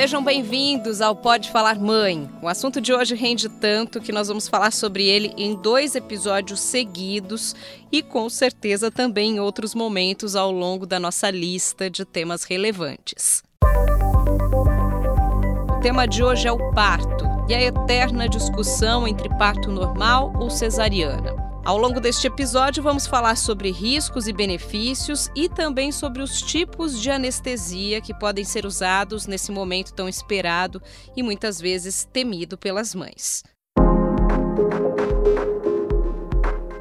Sejam bem-vindos ao Pode Falar Mãe. O assunto de hoje rende tanto que nós vamos falar sobre ele em dois episódios seguidos e com certeza também em outros momentos ao longo da nossa lista de temas relevantes. O tema de hoje é o parto e a eterna discussão entre parto normal ou cesariana. Ao longo deste episódio, vamos falar sobre riscos e benefícios e também sobre os tipos de anestesia que podem ser usados nesse momento tão esperado e muitas vezes temido pelas mães.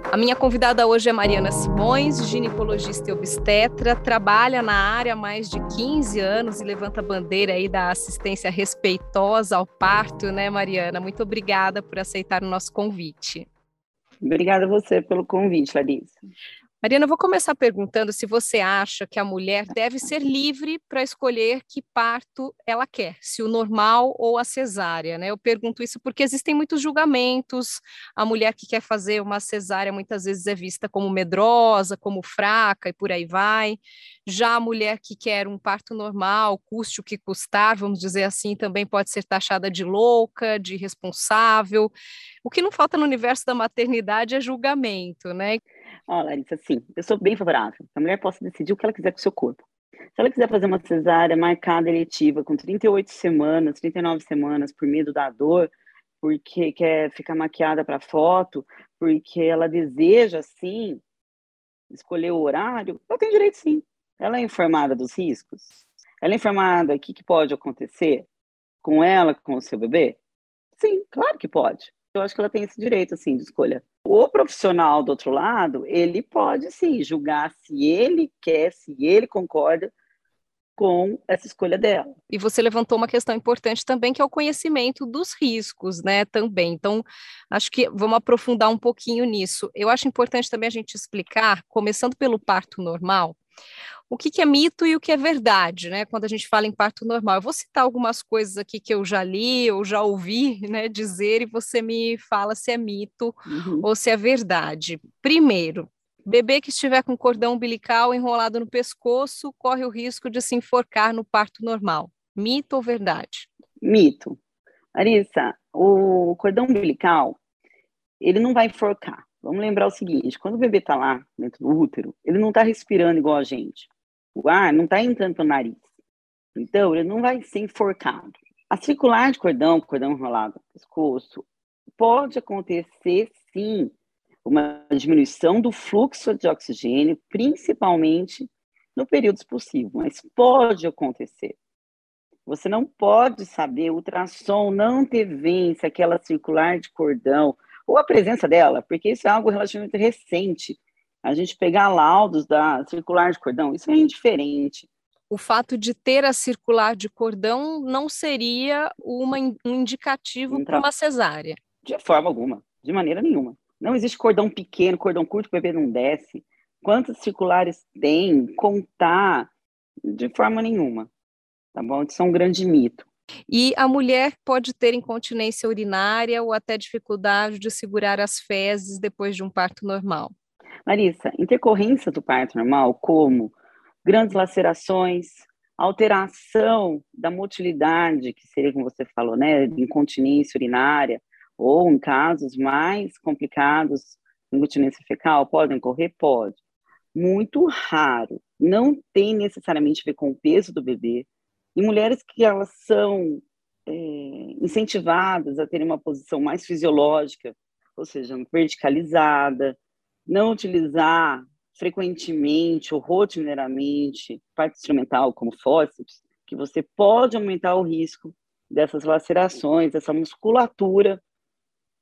A minha convidada hoje é Mariana Simões, ginecologista e obstetra, trabalha na área há mais de 15 anos e levanta a bandeira aí da assistência respeitosa ao parto, né, Mariana? Muito obrigada por aceitar o nosso convite. Obrigada a você pelo convite, Larissa. Mariana, eu vou começar perguntando se você acha que a mulher deve ser livre para escolher que parto ela quer, se o normal ou a cesárea, né? Eu pergunto isso porque existem muitos julgamentos. A mulher que quer fazer uma cesárea muitas vezes é vista como medrosa, como fraca e por aí vai. Já a mulher que quer um parto normal, custe o que custar, vamos dizer assim, também pode ser taxada de louca, de irresponsável. O que não falta no universo da maternidade é julgamento, né? Ó, Larissa, sim, eu sou bem favorável. A mulher possa decidir o que ela quiser com o seu corpo. Se ela quiser fazer uma cesárea marcada eletiva com 38 semanas, 39 semanas, por medo da dor, porque quer ficar maquiada para foto, porque ela deseja, sim, escolher o horário, ela tem direito, sim. Ela é informada dos riscos? Ela é informada do que, que pode acontecer com ela, com o seu bebê? Sim, claro que pode. Eu acho que ela tem esse direito, assim, de escolha. O profissional do outro lado, ele pode sim julgar se ele quer, se ele concorda com essa escolha dela. E você levantou uma questão importante também, que é o conhecimento dos riscos, né, também. Então, acho que vamos aprofundar um pouquinho nisso. Eu acho importante também a gente explicar, começando pelo parto normal, o que, que, é mito e o que é verdade, né? Quando a gente fala em parto normal. Eu vou citar algumas coisas aqui que eu já li ou já ouvi né, dizer, e você me fala se é mito uhum. ou se é verdade. Primeiro, bebê que estiver com cordão umbilical enrolado no pescoço corre o risco de se enforcar no parto normal. Mito ou verdade? Mito. Arissa, o cordão umbilical, ele não vai enforcar. Vamos lembrar o seguinte: quando o bebê está lá dentro do útero, ele não está respirando igual a gente. O ar não está entrando pelo nariz. Então, ele não vai ser enforcado. A circular de cordão, cordão enrolado no pescoço, pode acontecer sim uma diminuição do fluxo de oxigênio, principalmente no período expulsivo, mas pode acontecer. Você não pode saber, ultrassom não ter vence aquela circular de cordão, ou a presença dela, porque isso é algo relativamente recente. A gente pegar laudos da circular de cordão, isso é indiferente. O fato de ter a circular de cordão não seria uma, um indicativo para uma cesárea? De forma alguma, de maneira nenhuma. Não existe cordão pequeno, cordão curto, o bebê não desce. Quantas circulares tem? Contar de forma nenhuma. Tá bom? Isso é um grande mito. E a mulher pode ter incontinência urinária ou até dificuldade de segurar as fezes depois de um parto normal. Larissa, intercorrência do parto normal, como grandes lacerações, alteração da motilidade, que seria como você falou, né, incontinência urinária, ou em casos mais complicados, incontinência fecal, podem ocorrer? Pode. Muito raro. Não tem necessariamente a ver com o peso do bebê, e mulheres que elas são é, incentivadas a terem uma posição mais fisiológica, ou seja, verticalizada, não utilizar frequentemente ou rotineiramente parte instrumental como fósseis, que você pode aumentar o risco dessas lacerações, dessa musculatura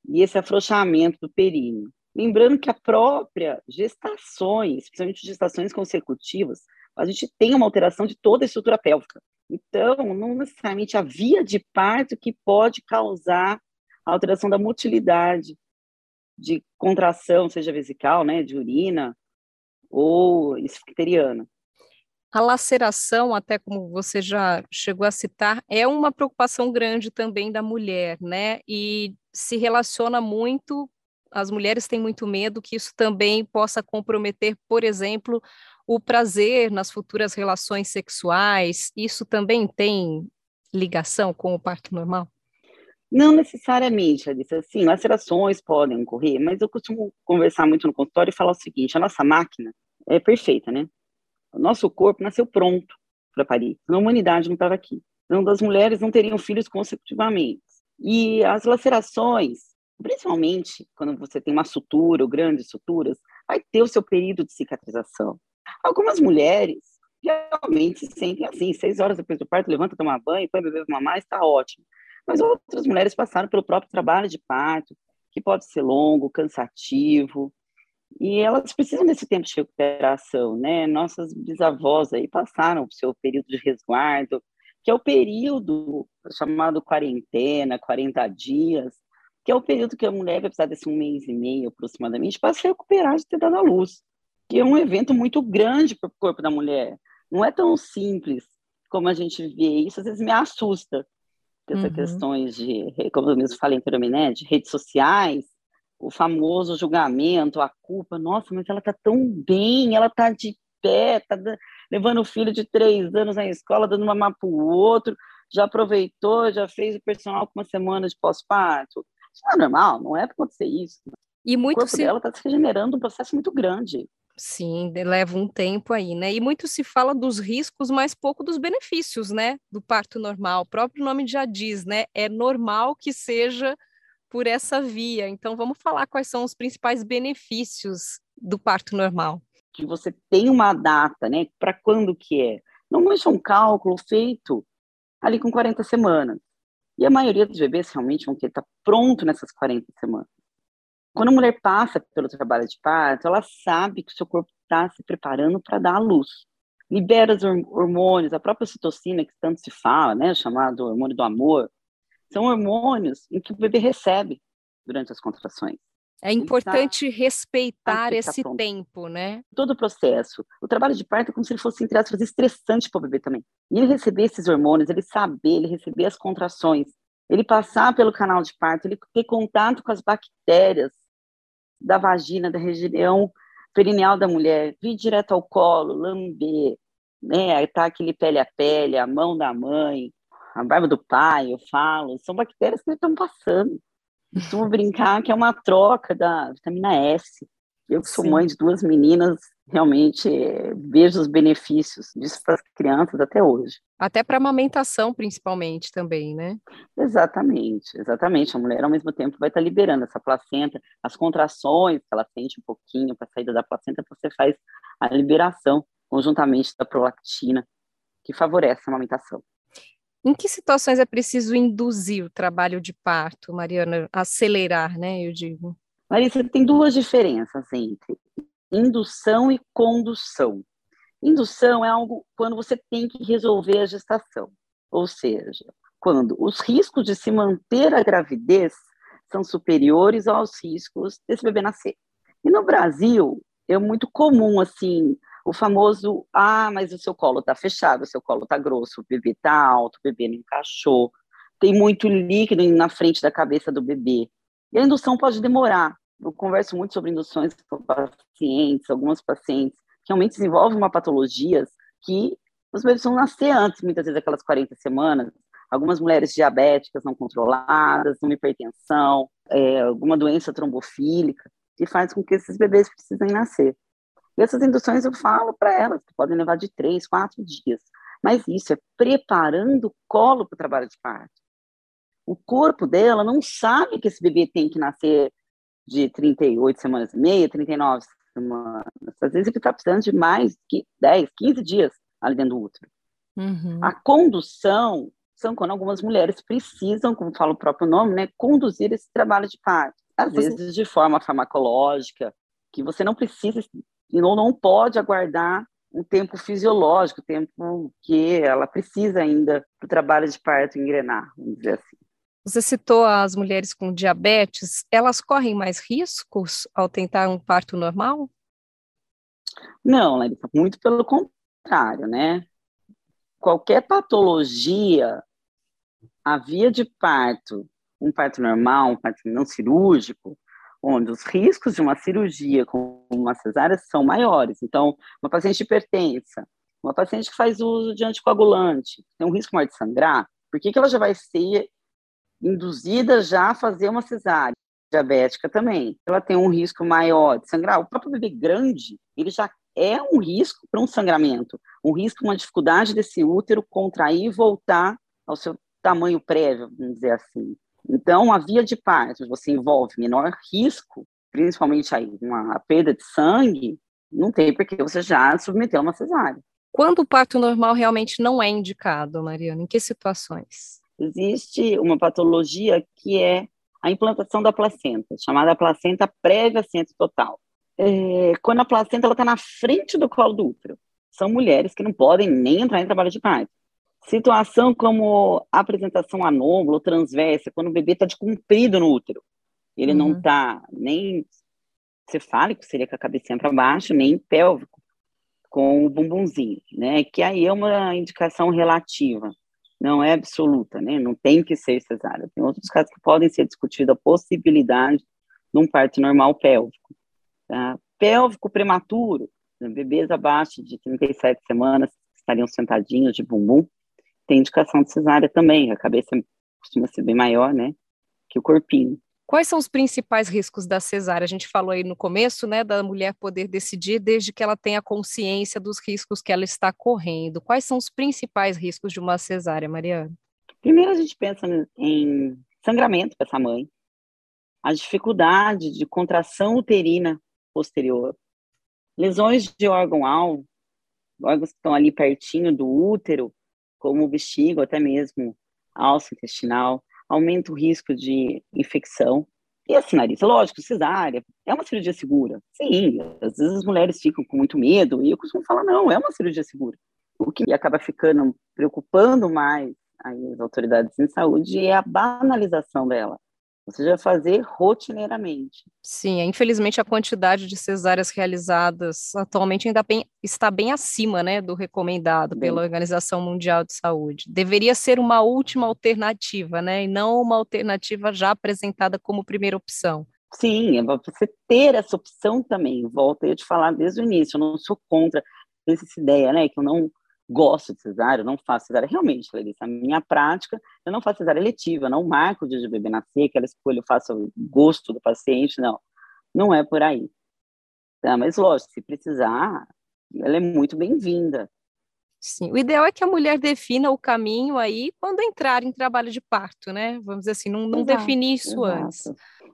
e esse afrouxamento do períneo. Lembrando que a própria gestações, especialmente gestações consecutivas, a gente tem uma alteração de toda a estrutura pélvica. Então, não necessariamente a via de parto que pode causar a alteração da motilidade de contração, seja vesical, né, de urina ou esficteriana. A laceração, até como você já chegou a citar, é uma preocupação grande também da mulher, né? E se relaciona muito, as mulheres têm muito medo que isso também possa comprometer, por exemplo, o prazer nas futuras relações sexuais, isso também tem ligação com o parto normal? Não necessariamente, Alice. Assim, lacerações podem ocorrer, mas eu costumo conversar muito no consultório e falar o seguinte: a nossa máquina é perfeita, né? O nosso corpo nasceu pronto para parir. A humanidade não estava aqui. Então, das mulheres não teriam filhos consecutivamente. E as lacerações, principalmente quando você tem uma sutura ou grandes suturas, vai ter o seu período de cicatrização. Algumas mulheres realmente se sentem assim, seis horas depois do parto, levanta, toma banho, põe bebê mamar, está ótimo. Mas outras mulheres passaram pelo próprio trabalho de parto, que pode ser longo, cansativo, e elas precisam desse tempo de recuperação, né? Nossas bisavós aí passaram o seu período de resguardo, que é o período chamado quarentena, 40 dias, que é o período que a mulher vai precisar desse um mês e meio aproximadamente para se recuperar de ter dado à luz, que é um evento muito grande para o corpo da mulher. Não é tão simples como a gente vê isso, às vezes me assusta, essas uhum. questões de, como eu mesmo falei anteriormente, né, de redes sociais, o famoso julgamento, a culpa, nossa, mas ela está tão bem, ela está de pé, está levando o filho de três anos na escola, dando mamar para o outro, já aproveitou, já fez o personal com uma semana de pós-parto. Isso não é normal, não é para acontecer isso. E muito o corpo se... dela está se regenerando um processo muito grande. Sim, leva um tempo aí, né? E muito se fala dos riscos, mas pouco dos benefícios, né? Do parto normal. O próprio nome já diz, né? É normal que seja por essa via. Então, vamos falar quais são os principais benefícios do parto normal. Que você tem uma data, né? Para quando que é? Não é um cálculo feito ali com 40 semanas. E a maioria dos bebês realmente vão ter estar tá pronto nessas 40 semanas. Quando a mulher passa pelo trabalho de parto, ela sabe que o seu corpo está se preparando para dar a luz. Libera os hormônios, a própria citocina, que tanto se fala, né, chamado hormônio do amor, são hormônios em que o bebê recebe durante as contrações. É importante tá, respeitar tá esse tempo, né? Todo o processo. O trabalho de parto é como se ele fosse, entre aspas, estressante para o bebê também. E ele receber esses hormônios, ele saber, ele receber as contrações, ele passar pelo canal de parto, ele ter contato com as bactérias da vagina, da região perineal da mulher, vir direto ao colo, lamber, né, tá aquele pele a pele, a mão da mãe, a barba do pai, eu falo, são bactérias que estão passando. Costumo brincar que é uma troca da vitamina S. Eu que sou Sim. mãe de duas meninas, realmente é, vejo os benefícios disso para as crianças até hoje. Até para amamentação, principalmente, também, né? Exatamente, exatamente. A mulher, ao mesmo tempo, vai estar liberando essa placenta, as contrações que ela sente um pouquinho para a saída da placenta, você faz a liberação conjuntamente da prolactina, que favorece a amamentação. Em que situações é preciso induzir o trabalho de parto, Mariana? Acelerar, né? Eu digo. Larissa, tem duas diferenças entre indução e condução. Indução é algo quando você tem que resolver a gestação, ou seja, quando os riscos de se manter a gravidez são superiores aos riscos desse bebê nascer. E no Brasil, é muito comum, assim, o famoso, ah, mas o seu colo está fechado, o seu colo está grosso, o bebê está alto, o bebê não encaixou, tem muito líquido na frente da cabeça do bebê. E a indução pode demorar, eu converso muito sobre induções com pacientes, algumas pacientes que realmente desenvolvem uma patologia que os bebês vão nascer antes, muitas vezes, aquelas 40 semanas. Algumas mulheres diabéticas não controladas, uma hipertensão, é, alguma doença trombofílica, que faz com que esses bebês precisem nascer. E essas induções eu falo para elas, que podem levar de três, quatro dias. Mas isso é preparando o colo para o trabalho de parto. O corpo dela não sabe que esse bebê tem que nascer de 38 semanas e meia, 39 semanas. Às vezes ele está precisando de mais que 10, 15 dias ali dentro do útero. Uhum. A condução são quando algumas mulheres precisam, como fala o próprio nome, né, conduzir esse trabalho de parto. Às você... vezes de forma farmacológica, que você não precisa e não, não pode aguardar um tempo fisiológico, tempo que ela precisa ainda para o trabalho de parto engrenar, vamos dizer assim. Você citou as mulheres com diabetes, elas correm mais riscos ao tentar um parto normal? Não, Larissa, muito pelo contrário, né? Qualquer patologia, a via de parto, um parto normal, um parto não cirúrgico, onde os riscos de uma cirurgia com uma cesárea são maiores. Então, uma paciente hipertensa, uma paciente que faz uso de anticoagulante, tem um risco maior de sangrar, Por que, que ela já vai ser induzida já a fazer uma cesárea? Diabética também. Ela tem um risco maior de sangrar. O próprio bebê grande, ele já é um risco para um sangramento, um risco, uma dificuldade desse útero contrair e voltar ao seu tamanho prévio, vamos dizer assim. Então, a via de parto, você envolve menor risco, principalmente aí uma perda de sangue, não tem porque você já submeteu uma cesárea. Quando o parto normal realmente não é indicado, Mariana? Em que situações? Existe uma patologia que é a implantação da placenta, chamada placenta prévia centro total é, quando a placenta está na frente do colo do útero. São mulheres que não podem nem entrar em trabalho de parto. Situação como apresentação anômala ou transversa, quando o bebê está de comprido no útero. Ele uhum. não está nem cefálico, seria com a cabecinha para baixo, nem pélvico, com o bumbumzinho, né? Que aí é uma indicação relativa, não é absoluta, né? Não tem que ser cesárea. Tem outros casos que podem ser discutido a possibilidade de um parto normal pélvico. Tá? Pélvico prematuro, bebês abaixo de 37 semanas estariam sentadinhos de bumbum, tem indicação de cesárea também, a cabeça costuma ser bem maior, né, que o corpinho. Quais são os principais riscos da cesárea? A gente falou aí no começo, né, da mulher poder decidir desde que ela tenha consciência dos riscos que ela está correndo. Quais são os principais riscos de uma cesárea, Mariana? Primeiro a gente pensa em sangramento para essa mãe, a dificuldade de contração uterina posterior. Lesões de órgão-alvo, órgãos que estão ali pertinho do útero, como o bexigo, até mesmo alça intestinal, aumenta o risco de infecção. E a sinaliza, lógico, cesárea, é uma cirurgia segura. Sim, às vezes as mulheres ficam com muito medo, e eu costumo falar, não, é uma cirurgia segura. O que acaba ficando preocupando mais as autoridades em saúde é a banalização dela. Ou seja, fazer rotineiramente. Sim, infelizmente a quantidade de cesáreas realizadas atualmente ainda bem, está bem acima né, do recomendado bem. pela Organização Mundial de Saúde. Deveria ser uma última alternativa, né, e não uma alternativa já apresentada como primeira opção. Sim, é você ter essa opção também. Volto a te falar desde o início, eu não sou contra essa ideia, né, que eu não gosto de cesárea, não faço cesárea. Realmente, Larissa, a minha prática, eu não faço cesárea letiva, não marco o dia de bebê nascer, aquela escolha, eu faço o gosto do paciente, não. Não é por aí. Tá, mas, lógico, se precisar, ela é muito bem-vinda. Sim, o ideal é que a mulher defina o caminho aí quando entrar em trabalho de parto, né? Vamos dizer assim, não, não exato, definir isso exato. antes.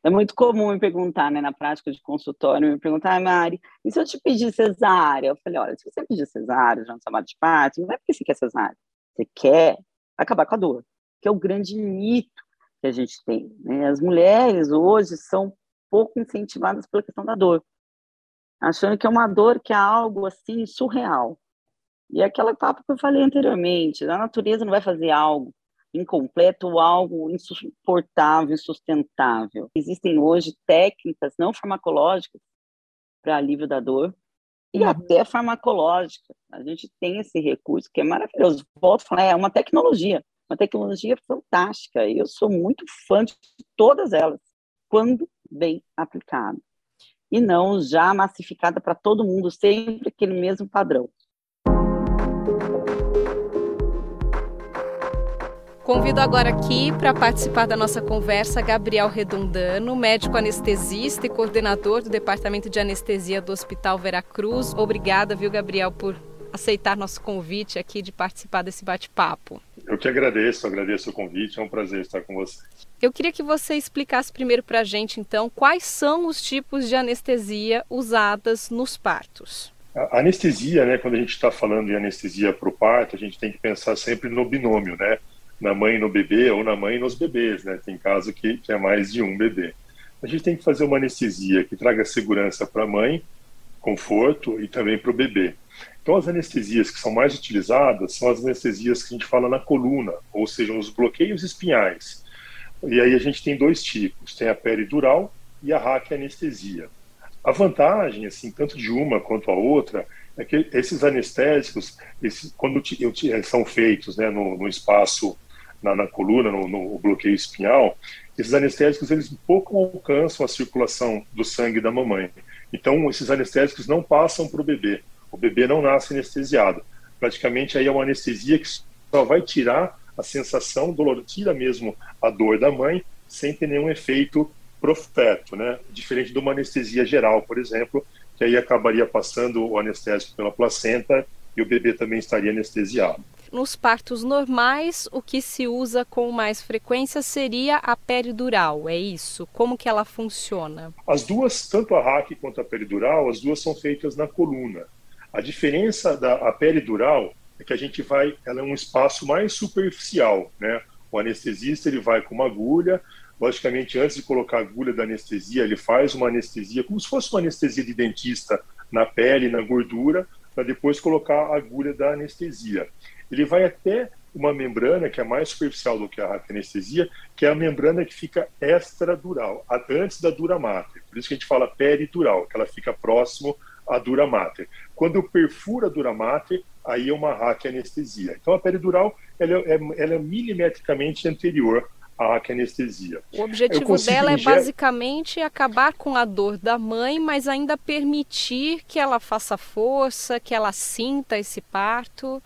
É muito comum me perguntar, né, na prática de consultório, me perguntar, ah, Mari, e se eu te pedir cesárea? Eu falei, olha, se você pedir cesárea já no trabalho de parto, não é porque você quer cesárea, você quer acabar com a dor, que é o grande mito que a gente tem. Né? As mulheres hoje são pouco incentivadas pela questão da dor, achando que é uma dor que é algo assim surreal. E é aquela papo que eu falei anteriormente, a natureza não vai fazer algo incompleto algo insuportável, insustentável. Existem hoje técnicas não farmacológicas para alívio da dor e uhum. até farmacológica. A gente tem esse recurso que é maravilhoso. Volto a falar, é uma tecnologia, uma tecnologia fantástica. Eu sou muito fã de todas elas, quando bem aplicada. E não já massificada para todo mundo, sempre aquele mesmo padrão. Convido agora aqui para participar da nossa conversa Gabriel Redondano, médico anestesista e coordenador do Departamento de Anestesia do Hospital Veracruz. Obrigada, viu, Gabriel, por aceitar nosso convite aqui de participar desse bate-papo. Eu que agradeço, agradeço o convite, é um prazer estar com você. Eu queria que você explicasse primeiro para a gente, então, quais são os tipos de anestesia usadas nos partos. A anestesia, né, quando a gente está falando em anestesia para o parto, a gente tem que pensar sempre no binômio, né? Na mãe no bebê ou na mãe nos bebês, né? Tem caso que, que é mais de um bebê. A gente tem que fazer uma anestesia que traga segurança para a mãe, conforto e também para o bebê. Então, as anestesias que são mais utilizadas são as anestesias que a gente fala na coluna, ou seja, os bloqueios espinhais. E aí a gente tem dois tipos, tem a peridural e a raquianestesia. A vantagem, assim, tanto de uma quanto a outra, é que esses anestésicos, esses, quando são feitos né, no, no espaço na, na coluna, no, no, bloqueio espinhal, esses anestésicos eles pouco alcançam a circulação do sangue da mamãe. Então, esses anestésicos não passam para o bebê. O bebê não nasce anestesiado. Praticamente aí é uma anestesia que só vai tirar a sensação dolorosa, tira mesmo a dor da mãe, sem ter nenhum efeito profeto, né? Diferente de uma anestesia geral, por exemplo, que aí acabaria passando o anestésico pela placenta e o bebê também estaria anestesiado. Nos partos normais, o que se usa com mais frequência seria a peridural, é isso? Como que ela funciona? As duas, tanto a RAC quanto a peridural, as duas são feitas na coluna. A diferença da peridural é que a gente vai, ela é um espaço mais superficial, né? O anestesista ele vai com uma agulha, logicamente antes de colocar a agulha da anestesia, ele faz uma anestesia como se fosse uma anestesia de dentista na pele, na gordura, para depois colocar a agulha da anestesia. Ele vai até uma membrana que é mais superficial do que a anestesia, que é a membrana que fica extradural, antes da dura mater. Por isso que a gente fala peridural, que ela fica próximo à dura mater. Quando eu perfuro a dura mater, aí é uma anestesia. Então a peridural ela é, ela é milimetricamente anterior à anestesia. O objetivo dela é basicamente acabar com a dor da mãe, mas ainda permitir que ela faça força, que ela sinta esse parto.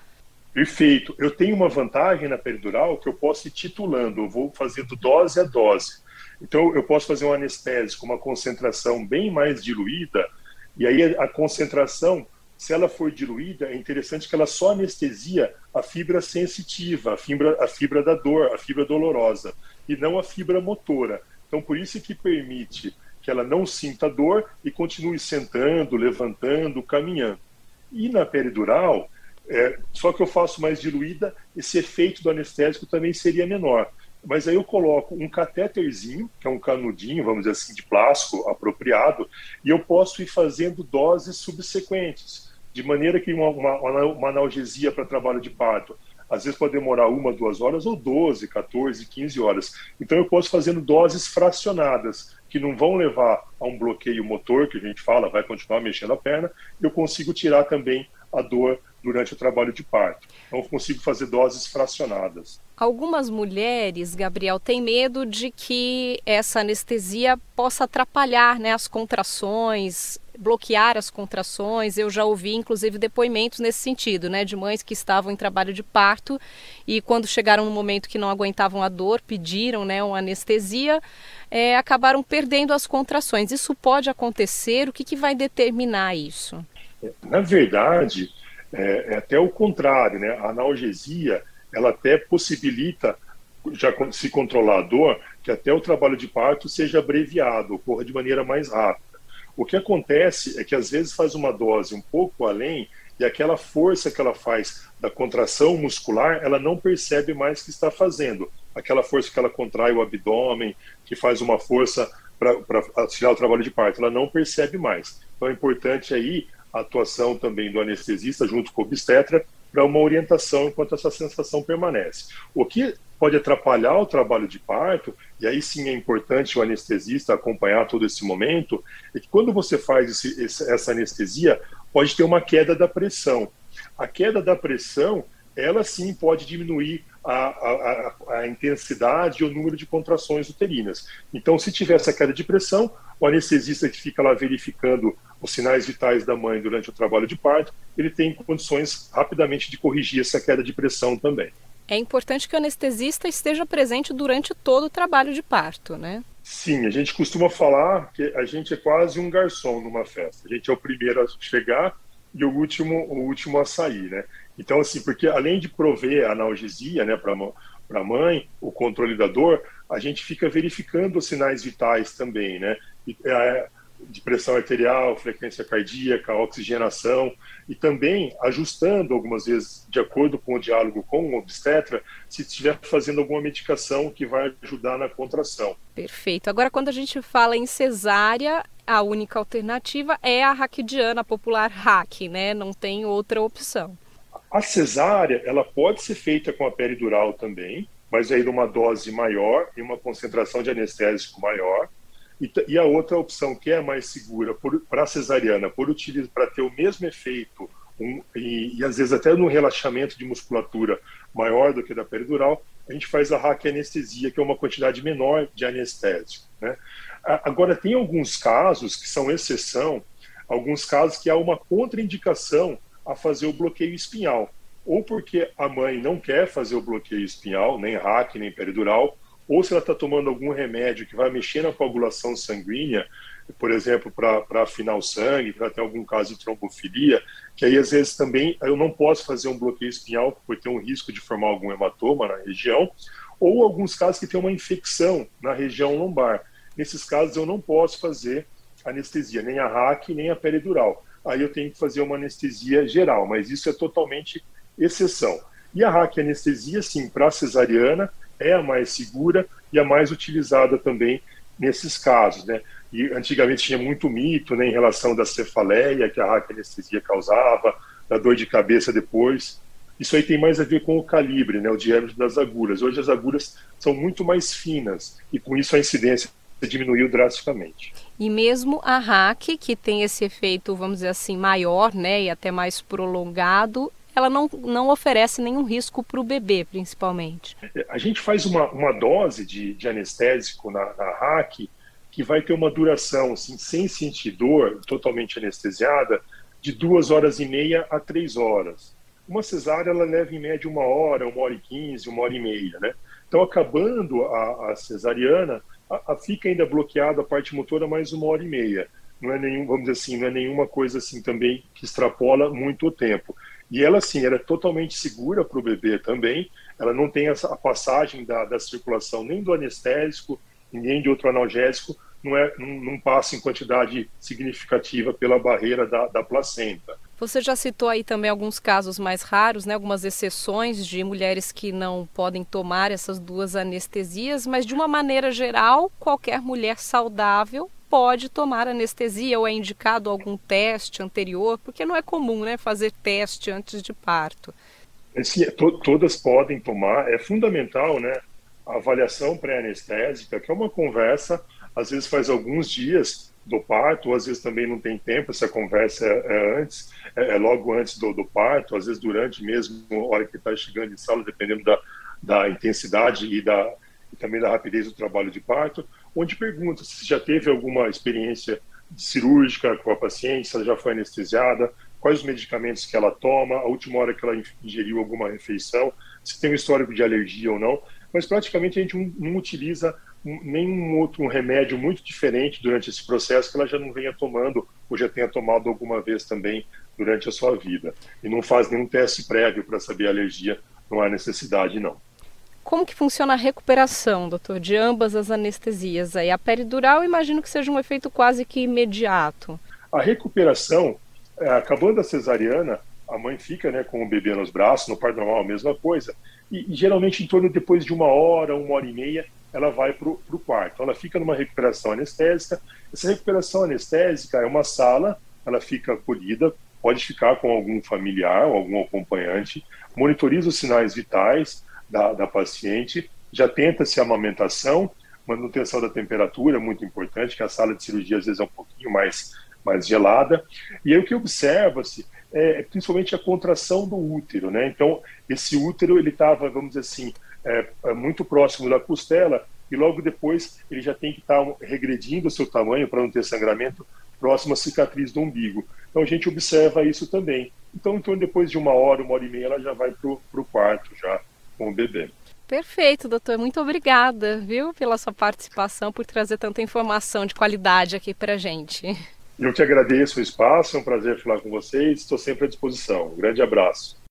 Perfeito. Eu tenho uma vantagem na peridural que eu posso ir titulando, eu vou fazendo dose a dose. Então, eu posso fazer um anestésico uma concentração bem mais diluída, e aí a concentração, se ela for diluída, é interessante que ela só anestesia a fibra sensitiva, a fibra, a fibra da dor, a fibra dolorosa, e não a fibra motora. Então, por isso que permite que ela não sinta dor e continue sentando, levantando, caminhando. E na peridural, é, só que eu faço mais diluída, esse efeito do anestésico também seria menor. Mas aí eu coloco um catéterzinho, que é um canudinho, vamos dizer assim, de plástico apropriado, e eu posso ir fazendo doses subsequentes, de maneira que uma, uma, uma analgesia para trabalho de parto, às vezes pode demorar uma, duas horas, ou 12, 14, 15 horas. Então eu posso fazendo doses fracionadas, que não vão levar a um bloqueio motor, que a gente fala, vai continuar mexendo a perna, eu consigo tirar também a dor durante o trabalho de parto. Então, consigo fazer doses fracionadas. Algumas mulheres, Gabriel, têm medo de que essa anestesia possa atrapalhar né, as contrações, bloquear as contrações. Eu já ouvi, inclusive, depoimentos nesse sentido, né, de mães que estavam em trabalho de parto e, quando chegaram no momento que não aguentavam a dor, pediram né, uma anestesia, é, acabaram perdendo as contrações. Isso pode acontecer? O que, que vai determinar isso? Na verdade, é, é até o contrário, né? A analgesia, ela até possibilita, já se controlar a dor, que até o trabalho de parto seja abreviado, ocorra de maneira mais rápida. O que acontece é que às vezes faz uma dose um pouco além e aquela força que ela faz da contração muscular, ela não percebe mais que está fazendo. Aquela força que ela contrai o abdômen, que faz uma força para tirar o trabalho de parto, ela não percebe mais. Então é importante aí a atuação também do anestesista junto com o obstetra para uma orientação enquanto essa sensação permanece. O que pode atrapalhar o trabalho de parto, e aí sim é importante o anestesista acompanhar todo esse momento, é que quando você faz esse, essa anestesia, pode ter uma queda da pressão. A queda da pressão, ela sim pode diminuir a, a, a, intensidade e o número de contrações uterinas. Então, se tiver essa queda de pressão, o anestesista que fica lá verificando os sinais vitais da mãe durante o trabalho de parto, ele tem condições rapidamente de corrigir essa queda de pressão também. É importante que o anestesista esteja presente durante todo o trabalho de parto, né? Sim, a gente costuma falar que a gente é quase um garçom numa festa. A gente é o primeiro a chegar e o último, o último a sair, né? Então, assim, porque além de prover analgesia, né, para a mãe, o controle da dor, a gente fica verificando os sinais vitais também, né? É, de pressão arterial, frequência cardíaca, oxigenação e também ajustando algumas vezes, de acordo com o diálogo com o obstetra, se estiver fazendo alguma medicação que vai ajudar na contração. Perfeito. Agora, quando a gente fala em cesárea, a única alternativa é a raquidiana, a popular RAC, né? Não tem outra opção. A cesárea, ela pode ser feita com a peridural também, mas aí numa dose maior e uma concentração de anestésico maior. E, e a outra opção, que é mais segura para a cesariana, para ter o mesmo efeito um, e, e, às vezes até no relaxamento de musculatura maior do que da peridural, a gente faz a raquianestesia, que é uma quantidade menor de anestésico. Né? Agora, tem alguns casos que são exceção, alguns casos que há uma contraindicação a fazer o bloqueio espinhal. ou porque a mãe não quer fazer o bloqueio espinhal, nem hack, nem peridural, ou se ela está tomando algum remédio que vai mexer na coagulação sanguínea, por exemplo, para afinar o sangue, para ter algum caso de trombofilia, que aí às vezes também eu não posso fazer um bloqueio espinhal por ter um risco de formar algum hematoma na região, ou alguns casos que tem uma infecção na região lombar. Nesses casos eu não posso fazer anestesia, nem a RAC, nem a peridural. Aí eu tenho que fazer uma anestesia geral, mas isso é totalmente exceção. E a RAC anestesia, sim, para cesariana, é a mais segura e a mais utilizada também nesses casos, né? E antigamente tinha muito mito né, em relação da cefaleia que a anestesia causava, da dor de cabeça depois. Isso aí tem mais a ver com o calibre, né, o diâmetro das agulhas. Hoje as agulhas são muito mais finas e com isso a incidência diminuiu drasticamente. E mesmo a RAC, que tem esse efeito, vamos dizer assim, maior, né, e até mais prolongado, ela não, não oferece nenhum risco para o bebê, principalmente. A gente faz uma, uma dose de, de anestésico na, na RAC que vai ter uma duração, assim, sem sentir dor, totalmente anestesiada, de duas horas e meia a três horas. Uma cesárea, ela leva em média uma hora, uma hora e quinze, uma hora e meia, né? Então, acabando a, a cesariana, a, a fica ainda bloqueada a parte motora mais uma hora e meia. Não é nenhum, vamos dizer assim, não é nenhuma coisa assim também que extrapola muito o tempo. E ela, sim, era é totalmente segura para o bebê também. Ela não tem essa, a passagem da, da circulação nem do anestésico, nem de outro analgésico, não, é, não, não passa em quantidade significativa pela barreira da, da placenta. Você já citou aí também alguns casos mais raros, né, algumas exceções de mulheres que não podem tomar essas duas anestesias, mas de uma maneira geral, qualquer mulher saudável pode tomar anestesia ou é indicado algum teste anterior, porque não é comum né, fazer teste antes de parto. É, sim, é, to todas podem tomar, é fundamental né, a avaliação pré-anestésica, que é uma conversa, às vezes faz alguns dias do parto, às vezes também não tem tempo, essa conversa é, é antes, é, é, logo antes do, do, parto, às vezes durante mesmo, a hora que está chegando em sala, dependendo da, da intensidade e, da, e também da rapidez do trabalho de parto, onde pergunta se já teve alguma experiência cirúrgica com a paciente, se ela já foi anestesiada, quais os medicamentos que ela toma, a última hora que ela ingeriu alguma refeição, se tem um histórico de alergia ou não, mas praticamente a gente não utiliza nenhum outro um remédio muito diferente durante esse processo que ela já não venha tomando ou já tenha tomado alguma vez também durante a sua vida. E não faz nenhum teste prévio para saber a alergia, não há necessidade não. Como que funciona a recuperação, doutor, de ambas as anestesias? Aí a peridural, imagino que seja um efeito quase que imediato. A recuperação, é, acabando a cesariana, a mãe fica né, com o bebê nos braços, no parto normal a mesma coisa, e, e, geralmente em torno depois de uma hora, uma hora e meia, ela vai para o quarto. Ela fica numa recuperação anestésica. Essa recuperação anestésica é uma sala, ela fica acolhida, pode ficar com algum familiar ou algum acompanhante, monitoriza os sinais vitais, da, da paciente, já tenta-se a amamentação, manutenção da temperatura, muito importante, que a sala de cirurgia às vezes é um pouquinho mais, mais gelada. E aí o que observa-se é principalmente a contração do útero, né? Então, esse útero, ele estava, vamos dizer assim, é, é, muito próximo da costela e logo depois ele já tem que estar tá regredindo o seu tamanho para não ter sangramento próximo à cicatriz do umbigo. Então a gente observa isso também. Então, então depois de uma hora, uma hora e meia, ela já vai para o quarto já com o bebê. Perfeito, doutor. Muito obrigada, viu, pela sua participação, por trazer tanta informação de qualidade aqui para a gente. Eu te agradeço o espaço, é um prazer falar com vocês, estou sempre à disposição. Um grande abraço.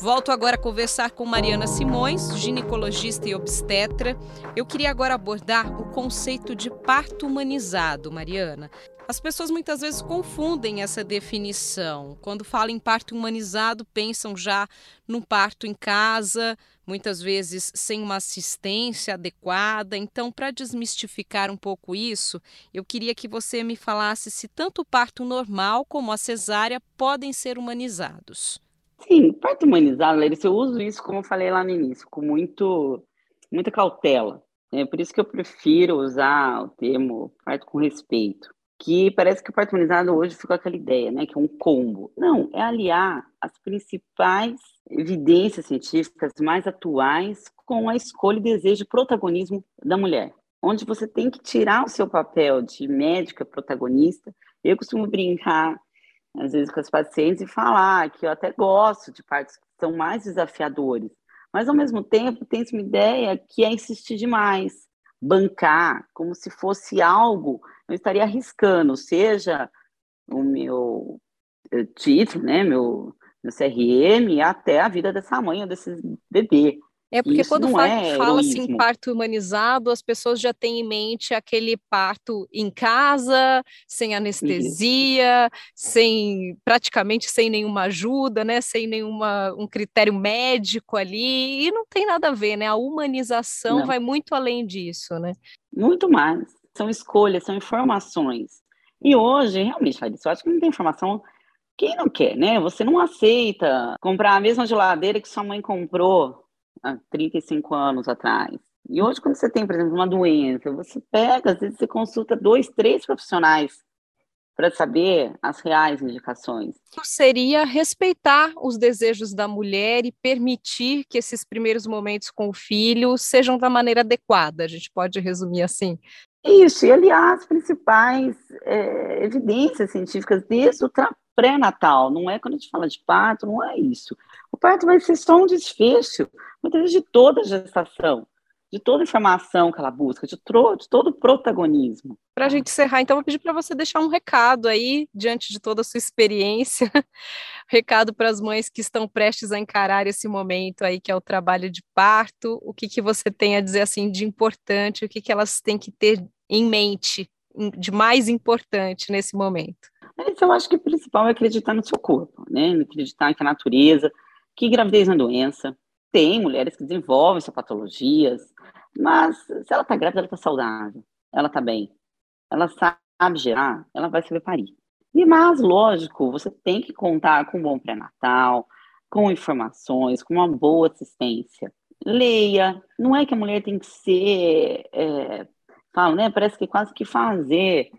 Volto agora a conversar com Mariana Simões, ginecologista e obstetra. Eu queria agora abordar o conceito de parto humanizado, Mariana. As pessoas muitas vezes confundem essa definição. Quando falam em parto humanizado, pensam já num parto em casa, muitas vezes sem uma assistência adequada. Então, para desmistificar um pouco isso, eu queria que você me falasse se tanto o parto normal como a cesárea podem ser humanizados. Sim, parto humanizado, Larissa, eu uso isso, como eu falei lá no início, com muito, muita cautela. É por isso que eu prefiro usar o termo parto com respeito que parece que o parto humanizado hoje ficou aquela ideia, né, que é um combo. Não, é aliar as principais evidências científicas mais atuais com a escolha e desejo de protagonismo da mulher, onde você tem que tirar o seu papel de médica protagonista. Eu costumo brincar às vezes, com as pacientes e falar que eu até gosto de partos que são mais desafiadores, mas, ao mesmo tempo, tem uma ideia que é insistir demais, bancar, como se fosse algo, eu estaria arriscando, seja o meu eh, título, né, meu, meu CRM, até a vida dessa mãe ou desse bebê. É porque Isso quando é fala-se em parto humanizado, as pessoas já têm em mente aquele parto em casa, sem anestesia, Isso. sem praticamente sem nenhuma ajuda, né? Sem nenhuma um critério médico ali, e não tem nada a ver, né? A humanização não. vai muito além disso, né? Muito mais. São escolhas, são informações. E hoje, realmente, eu acho que não tem informação quem não quer, né? Você não aceita comprar a mesma geladeira que sua mãe comprou há 35 anos atrás. E hoje, quando você tem, por exemplo, uma doença, você pega, às vezes você consulta dois, três profissionais para saber as reais indicações. Seria respeitar os desejos da mulher e permitir que esses primeiros momentos com o filho sejam da maneira adequada, a gente pode resumir assim. Isso, e aliás, as principais é, evidências científicas disso pré-natal, não é quando a gente fala de parto, não é isso. O parto vai ser só um desfecho, muitas vezes de toda a gestação, de toda a informação que ela busca, de, de todo o protagonismo. Para a gente encerrar, então, vou pedir para você deixar um recado aí, diante de toda a sua experiência, recado para as mães que estão prestes a encarar esse momento aí, que é o trabalho de parto, o que, que você tem a dizer, assim, de importante, o que, que elas têm que ter em mente, de mais importante nesse momento? Mas eu acho que o principal é acreditar no seu corpo, né? Acreditar que a natureza, que gravidez é uma doença. Tem mulheres que desenvolvem essas patologias, mas se ela está grávida, ela está saudável, ela está bem, ela sabe gerar, ela vai saber parir. E mas, lógico, você tem que contar com um bom pré-natal, com informações, com uma boa assistência. Leia, não é que a mulher tem que ser, é, né? Parece que quase que fazer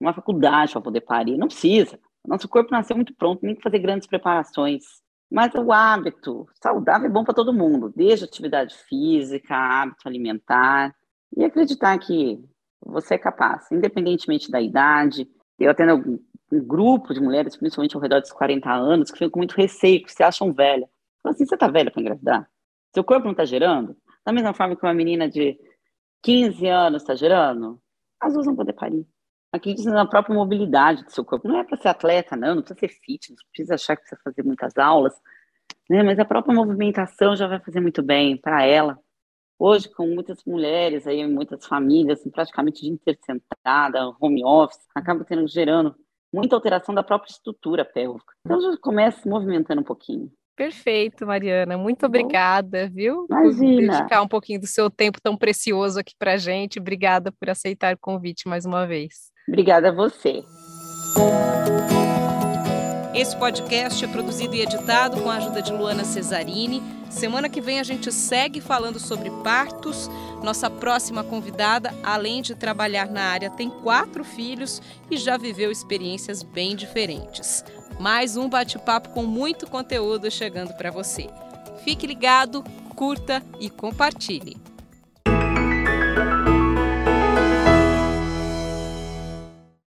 uma faculdade para poder parir. Não precisa. Nosso corpo nasceu muito pronto, nem que fazer grandes preparações. Mas o hábito saudável é bom para todo mundo, desde atividade física, hábito alimentar, e acreditar que você é capaz, independentemente da idade. Eu atendo um grupo de mulheres, principalmente ao redor dos 40 anos, que ficam com muito receio, que se acham velha. Falam assim, você está velha para engravidar? Seu corpo não está gerando? Da mesma forma que uma menina de 15 anos está gerando, as duas vão poder parir acredite na própria mobilidade do seu corpo. Não é para ser atleta, não, não precisa ser fitness, não precisa achar que precisa fazer muitas aulas, né? mas a própria movimentação já vai fazer muito bem para ela. Hoje, com muitas mulheres, aí, muitas famílias, assim, praticamente de intersentada, home office, acaba tendo, gerando muita alteração da própria estrutura pélvica. Então, já começa se movimentando um pouquinho. Perfeito, Mariana. Muito obrigada, viu? Imagina. Por dedicar um pouquinho do seu tempo tão precioso aqui para gente. Obrigada por aceitar o convite mais uma vez. Obrigada a você. Esse podcast é produzido e editado com a ajuda de Luana Cesarini. Semana que vem a gente segue falando sobre partos. Nossa próxima convidada, além de trabalhar na área, tem quatro filhos e já viveu experiências bem diferentes. Mais um bate-papo com muito conteúdo chegando para você. Fique ligado, curta e compartilhe.